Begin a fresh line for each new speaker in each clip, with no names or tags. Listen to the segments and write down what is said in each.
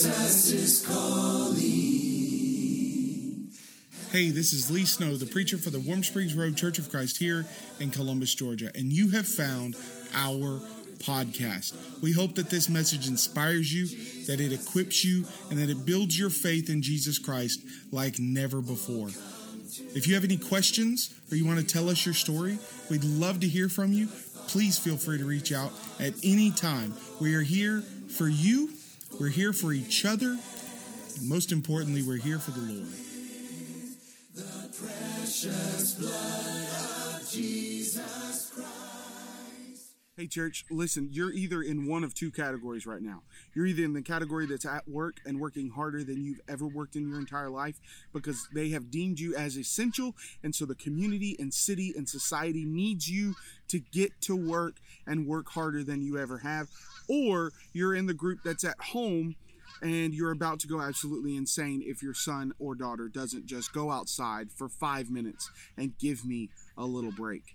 Jesus is calling.
Hey, this is Lee Snow, the preacher for the Warm Springs Road Church of Christ here in Columbus, Georgia, and you have found our podcast. We hope that this message inspires you, that it equips you, and that it builds your faith in Jesus Christ like never before. If you have any questions or you want to tell us your story, we'd love to hear from you. Please feel free to reach out at any time. We are here for you, we're here for each other, most importantly, we're here for the Lord.
The precious blood of Jesus.
Hey, church, listen, you're either in one of two categories right now. You're either in the category that's at work and working harder than you've ever worked in your entire life because they have deemed you as essential. And so the community and city and society needs you to get to work and work harder than you ever have. Or you're in the group that's at home and you're about to go absolutely insane if your son or daughter doesn't just go outside for five minutes and give me a little break.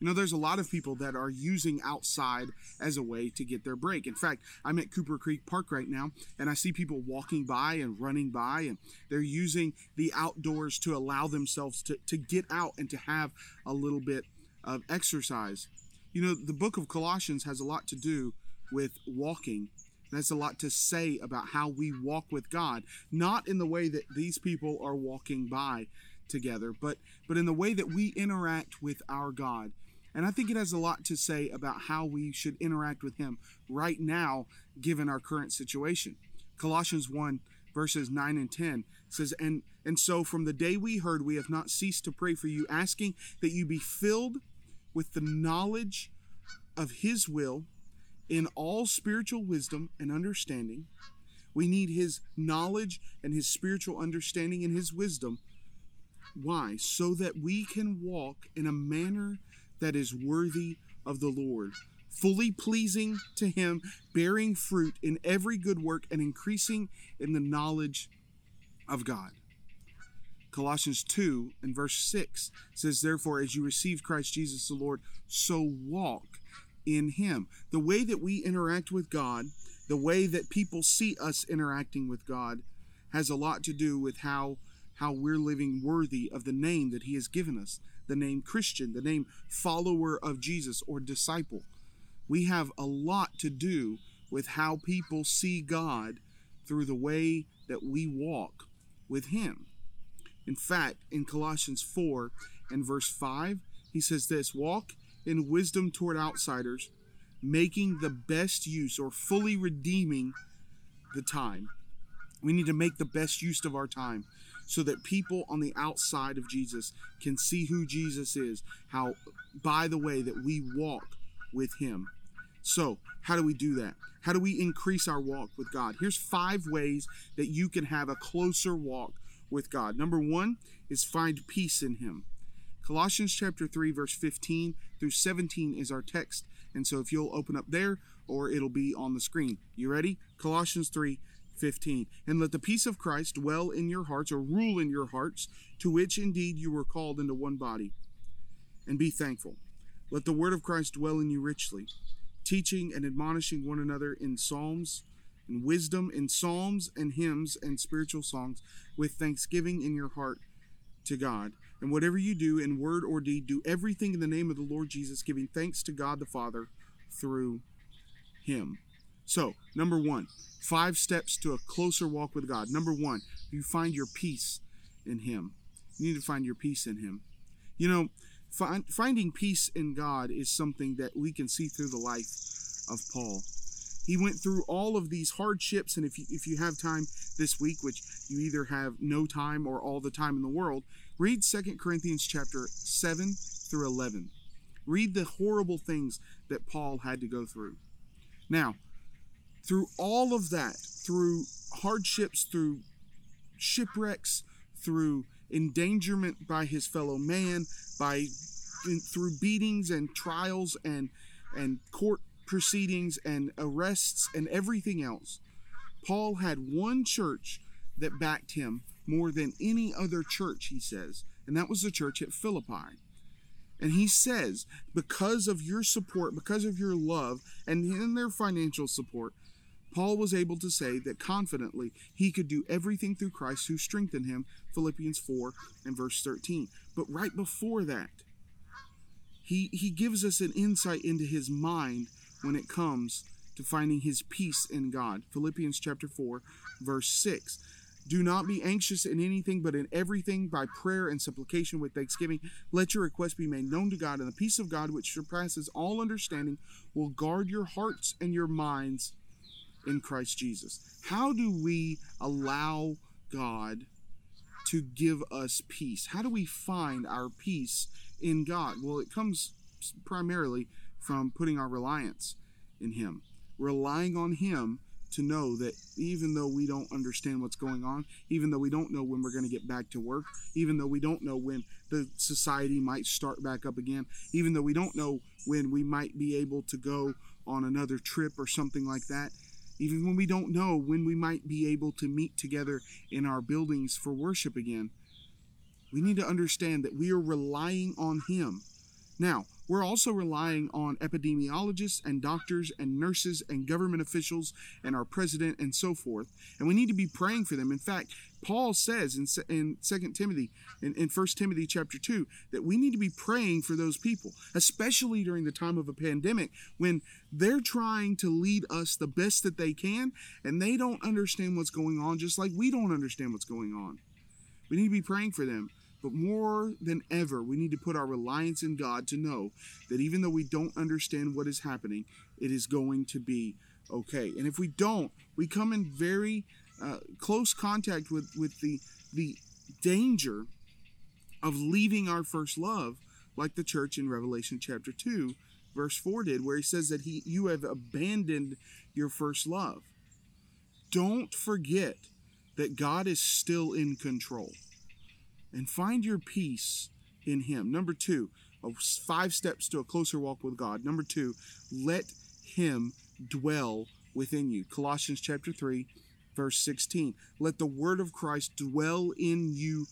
You know, there's a lot of people that are using outside as a way to get their break. In fact, I'm at Cooper Creek Park right now, and I see people walking by and running by, and they're using the outdoors to allow themselves to, to get out and to have a little bit of exercise. You know, the book of Colossians has a lot to do with walking. That's a lot to say about how we walk with God, not in the way that these people are walking by together, but but in the way that we interact with our God. And I think it has a lot to say about how we should interact with Him right now, given our current situation. Colossians 1, verses 9 and 10 says, And, and so from the day we heard, we have not ceased to pray for you, asking that you be filled with the knowledge of His will in all spiritual wisdom and understanding. We need His knowledge and His spiritual understanding and His wisdom. Why? So that we can walk in a manner that is worthy of the Lord, fully pleasing to Him, bearing fruit in every good work, and increasing in the knowledge of God. Colossians 2 and verse 6 says, Therefore, as you receive Christ Jesus the Lord, so walk in Him. The way that we interact with God, the way that people see us interacting with God, has a lot to do with how, how we're living worthy of the name that He has given us the name Christian, the name follower of Jesus or disciple. We have a lot to do with how people see God through the way that we walk with Him. In fact, in Colossians 4 and verse 5, he says this Walk in wisdom toward outsiders, making the best use or fully redeeming the time. We need to make the best use of our time so that people on the outside of Jesus can see who Jesus is, how by the way that we walk with him. So, how do we do that? How do we increase our walk with God? Here's five ways that you can have a closer walk with God. Number 1 is find peace in him. Colossians chapter 3 verse 15 through 17 is our text. And so if you'll open up there or it'll be on the screen. You ready? Colossians 3 15. And let the peace of Christ dwell in your hearts, or rule in your hearts, to which indeed you were called into one body. And be thankful. Let the word of Christ dwell in you richly, teaching and admonishing one another in psalms and wisdom, in psalms and hymns and spiritual songs, with thanksgiving in your heart to God. And whatever you do in word or deed, do everything in the name of the Lord Jesus, giving thanks to God the Father through him. So, number one, five steps to a closer walk with God. Number one, you find your peace in Him. You need to find your peace in Him. You know, find, finding peace in God is something that we can see through the life of Paul. He went through all of these hardships, and if you, if you have time this week, which you either have no time or all the time in the world, read Second Corinthians chapter 7 through 11. Read the horrible things that Paul had to go through. Now, through all of that, through hardships, through shipwrecks, through endangerment by his fellow man, by through beatings and trials and and court proceedings and arrests and everything else. Paul had one church that backed him more than any other church, he says, and that was the church at Philippi. And he says, because of your support, because of your love, and in their financial support, Paul was able to say that confidently he could do everything through Christ who strengthened him, Philippians 4 and verse 13. But right before that, he, he gives us an insight into his mind when it comes to finding his peace in God. Philippians chapter 4, verse 6. Do not be anxious in anything, but in everything by prayer and supplication with thanksgiving. Let your requests be made known to God, and the peace of God, which surpasses all understanding, will guard your hearts and your minds in Christ Jesus. How do we allow God to give us peace? How do we find our peace in God? Well, it comes primarily from putting our reliance in Him, relying on Him to know that even though we don't understand what's going on, even though we don't know when we're going to get back to work, even though we don't know when the society might start back up again, even though we don't know when we might be able to go on another trip or something like that, even when we don't know when we might be able to meet together in our buildings for worship again, we need to understand that we are relying on Him. Now, we're also relying on epidemiologists and doctors and nurses and government officials and our president and so forth. And we need to be praying for them. In fact, Paul says in, in 2 Timothy, in, in 1 Timothy chapter 2, that we need to be praying for those people, especially during the time of a pandemic when they're trying to lead us the best that they can and they don't understand what's going on, just like we don't understand what's going on. We need to be praying for them. But more than ever, we need to put our reliance in God to know that even though we don't understand what is happening, it is going to be okay. And if we don't, we come in very uh, close contact with, with the, the danger of leaving our first love, like the church in Revelation chapter 2, verse 4 did, where he says that he, you have abandoned your first love. Don't forget that God is still in control and find your peace in Him. Number two, five steps to a closer walk with God. Number two, let Him dwell within you. Colossians chapter 3, verse 16. Let the word of Christ dwell in you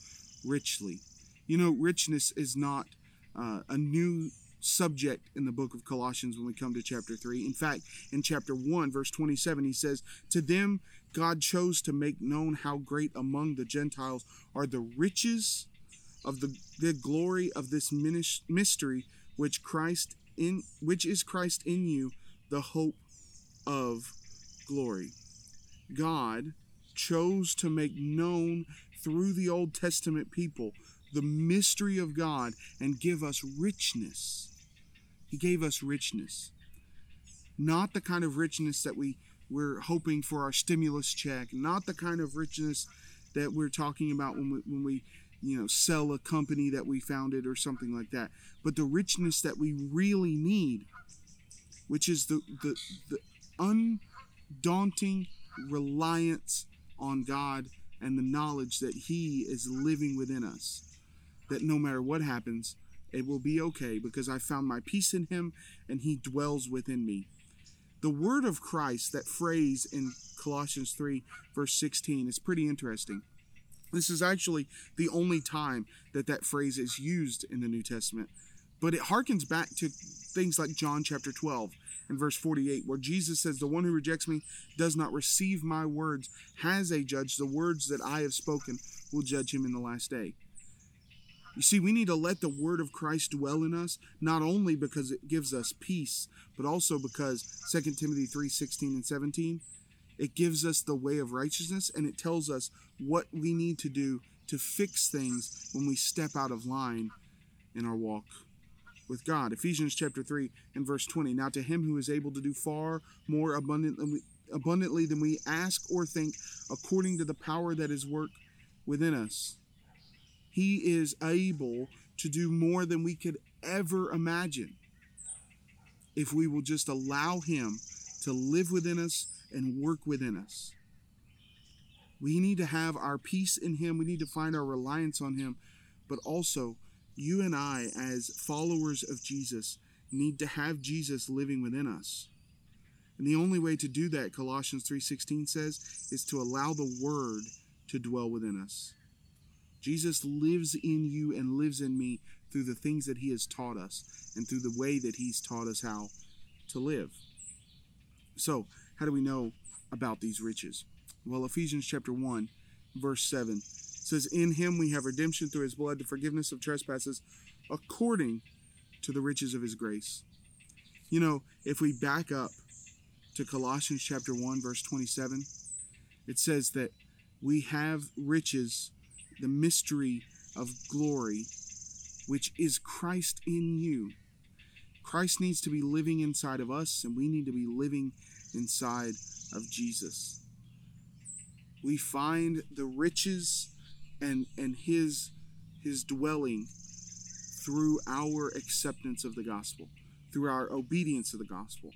richly. You know, richness is not uh, a new subject in the book of Colossians when we come to chapter 3. In fact, in chapter 1, verse 27, he says, To them God chose to make known how great among the Gentiles are the riches of the, the glory of this mystery which Christ in which is Christ in you, the hope of glory. God chose to make known through the Old Testament people the mystery of God and give us richness. He gave us richness. Not the kind of richness that we we're hoping for our stimulus check, not the kind of richness that we're talking about when we, when we you know sell a company that we founded or something like that, but the richness that we really need, which is the the, the undaunting reliance on God and the knowledge that He is living within us. That no matter what happens, it will be okay because I found my peace in Him and He dwells within me. The word of Christ, that phrase in Colossians 3, verse 16, is pretty interesting. This is actually the only time that that phrase is used in the New Testament. But it harkens back to things like John chapter 12 and verse 48, where Jesus says, The one who rejects me does not receive my words, has a judge. The words that I have spoken will judge him in the last day. You see, we need to let the word of Christ dwell in us, not only because it gives us peace, but also because 2 Timothy 3 16 and 17, it gives us the way of righteousness and it tells us what we need to do to fix things when we step out of line in our walk with God. Ephesians chapter 3 and verse 20. Now to him who is able to do far more abundantly abundantly than we ask or think according to the power that is work within us. He is able to do more than we could ever imagine if we will just allow Him to live within us and work within us. We need to have our peace in Him. We need to find our reliance on Him. But also, you and I, as followers of Jesus, need to have Jesus living within us. And the only way to do that, Colossians 3:16 says, is to allow the word to dwell within us. Jesus lives in you and lives in me through the things that he has taught us and through the way that he's taught us how to live. So, how do we know about these riches? Well, Ephesians chapter 1, verse 7 says, In him we have redemption through his blood, the forgiveness of trespasses, according to the riches of his grace. You know, if we back up to Colossians chapter 1, verse 27, it says that we have riches, the mystery of glory, which is Christ in you. Christ needs to be living inside of us, and we need to be living inside of Jesus. We find the riches and, and his, his dwelling through our acceptance of the gospel, through our obedience to the gospel,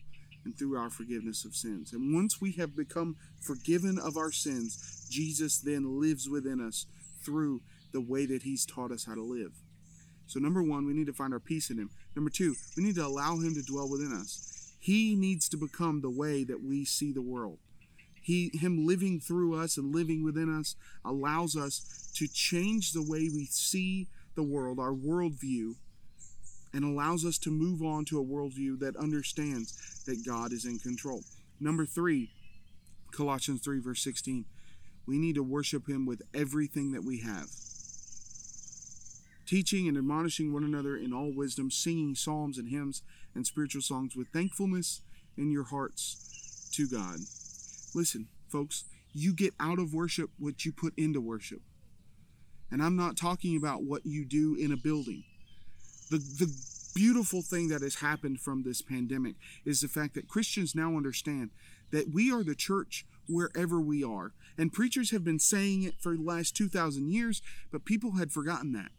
and through our forgiveness of sins. And once we have become forgiven of our sins, Jesus then lives within us through the way that he's taught us how to live. So, number one, we need to find our peace in him. Number two, we need to allow him to dwell within us. He needs to become the way that we see the world. He, him living through us and living within us allows us to change the way we see the world, our worldview, and allows us to move on to a worldview that understands that God is in control. Number three, Colossians 3, verse 16. We need to worship Him with everything that we have. Teaching and admonishing one another in all wisdom, singing psalms and hymns and spiritual songs with thankfulness in your hearts to God. Listen, folks, you get out of worship what you put into worship. And I'm not talking about what you do in a building. The, the beautiful thing that has happened from this pandemic is the fact that Christians now understand that we are the church wherever we are. And preachers have been saying it for the last 2,000 years, but people had forgotten that.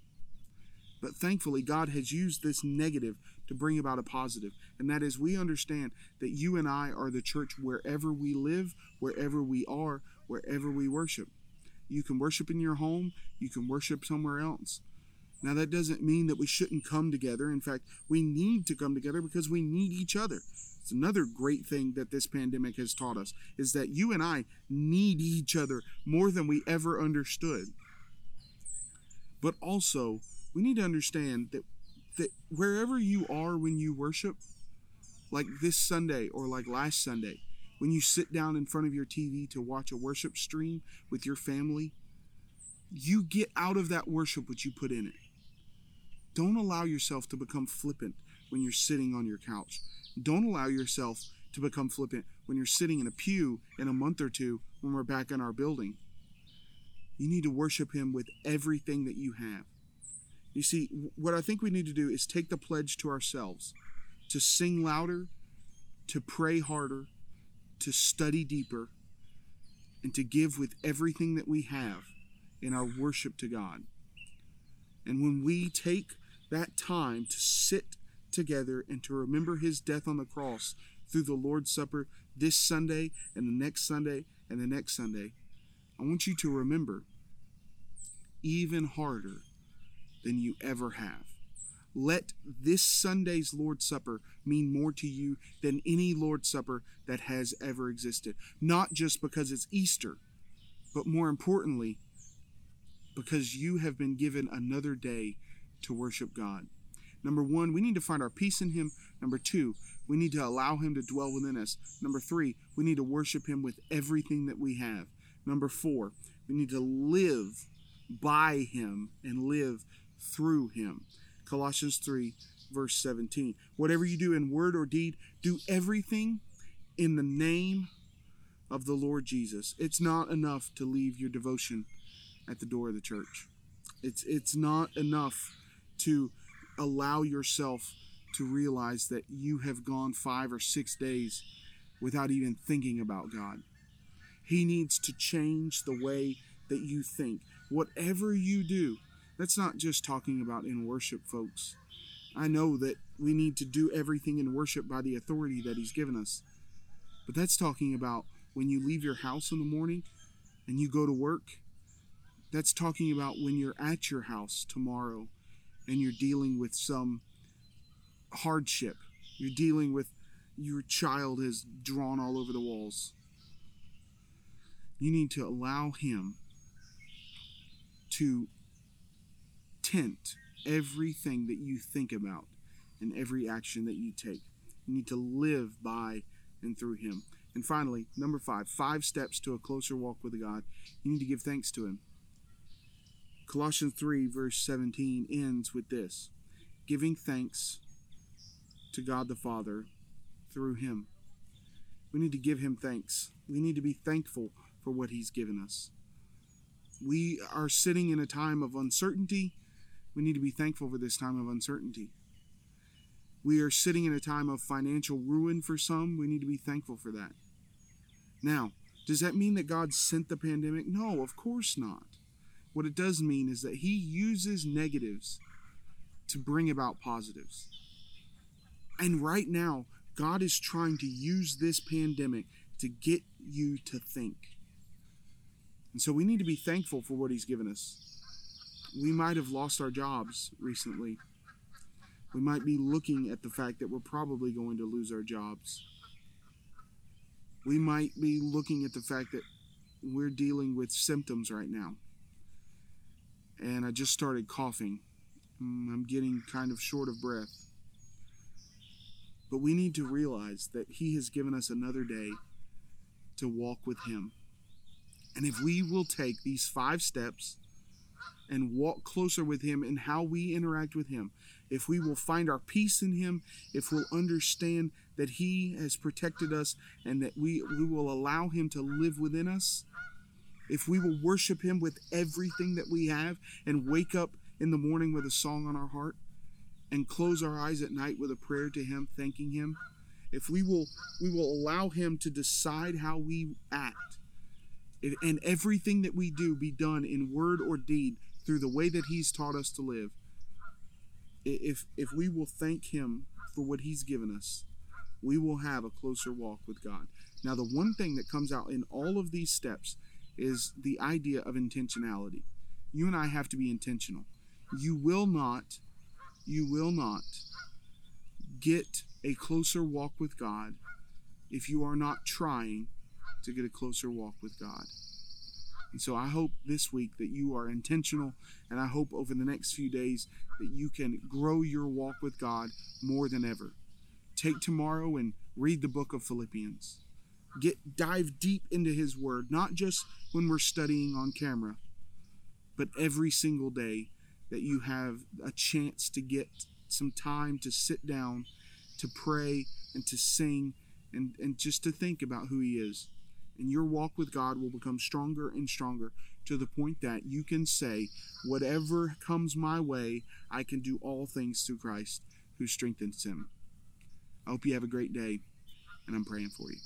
But thankfully, God has used this negative to bring about a positive, and that is we understand that you and I are the church wherever we live, wherever we are, wherever we worship. You can worship in your home, you can worship somewhere else. Now, that doesn't mean that we shouldn't come together. In fact, we need to come together because we need each other. It's another great thing that this pandemic has taught us is that you and I need each other more than we ever understood. But also, we need to understand that that wherever you are when you worship, like this Sunday or like last Sunday, when you sit down in front of your TV to watch a worship stream with your family, you get out of that worship what you put in it. Don't allow yourself to become flippant when you're sitting on your couch. Don't allow yourself to become flippant when you're sitting in a pew in a month or two when we're back in our building. You need to worship Him with everything that you have. You see, what I think we need to do is take the pledge to ourselves to sing louder, to pray harder, to study deeper, and to give with everything that we have in our worship to God. And when we take that time to sit together and to remember his death on the cross through the Lord's Supper this Sunday and the next Sunday and the next Sunday, I want you to remember even harder than you ever have. Let this Sunday's Lord's Supper mean more to you than any Lord's Supper that has ever existed. Not just because it's Easter, but more importantly, because you have been given another day to worship God. Number one, we need to find our peace in Him. Number two, we need to allow Him to dwell within us. Number three, we need to worship Him with everything that we have. Number four, we need to live by Him and live through him. Colossians 3, verse 17. Whatever you do in word or deed, do everything in the name of the Lord Jesus. It's not enough to leave your devotion at the door of the church. It's it's not enough to allow yourself to realize that you have gone 5 or 6 days without even thinking about God. He needs to change the way that you think. Whatever you do, that's not just talking about in worship, folks. I know that we need to do everything in worship by the authority that He's given us. But that's talking about when you leave your house in the morning and you go to work. That's talking about when you're at your house tomorrow and you're dealing with some hardship. You're dealing with your child has drawn all over the walls. You need to allow Him to tint everything that you think about and every action that you take. You need to live by and through Him. And finally, number five, five steps to a closer walk with God. You need to give thanks to Him. Colossians 3, verse 17 ends with this giving thanks to God the Father through Him. We need to give Him thanks. We need to be thankful for what He's given us. We are sitting in a time of uncertainty. We need to be thankful for this time of uncertainty. We are sitting in a time of financial ruin for some. We need to be thankful for that. Now, does that mean that God sent the pandemic? No, of course not. What it does mean is that He uses negatives to bring about positives. And right now, God is trying to use this pandemic to get you to think. And so we need to be thankful for what He's given us. We might have lost our jobs recently. We might be looking at the fact that we're probably going to lose our jobs. We might be looking at the fact that we're dealing with symptoms right now. And I just started coughing. Mm, I'm getting kind of short of breath. But we need to realize that He has given us another day to walk with Him. And if we will take these five steps and walk closer with Him in how we interact with Him, if we will find our peace in Him, if we'll understand that He has protected us and that we, we will allow Him to live within us, if we will worship Him with everything that we have and wake up in the morning with a song on our heart and close our eyes at night with a prayer to Him, thanking Him, if we will, we will allow Him to decide how we act, and everything that we do be done in word or deed through the way that He's taught us to live if if we will thank him for what he's given us we will have a closer walk with god. Now the one thing that comes out in all of these steps is the idea of intentionality you and i have to be intentional you will not you will not get a closer walk with god if you are not trying to get a closer walk with god and so I hope this week that you are intentional, and I hope over the next few days that you can grow your walk with God more than ever. Take tomorrow and read the book of Philippians. Get dive deep into his word, not just when we're studying on camera, but every single day that you have a chance to get some time to sit down, to pray, and to sing, and, and just to think about who he is and your walk with God will become stronger and stronger to the point that you can say, Whatever comes my way, I can do all things through Christ who strengthens him. I hope you have a great day, and I'm praying for you.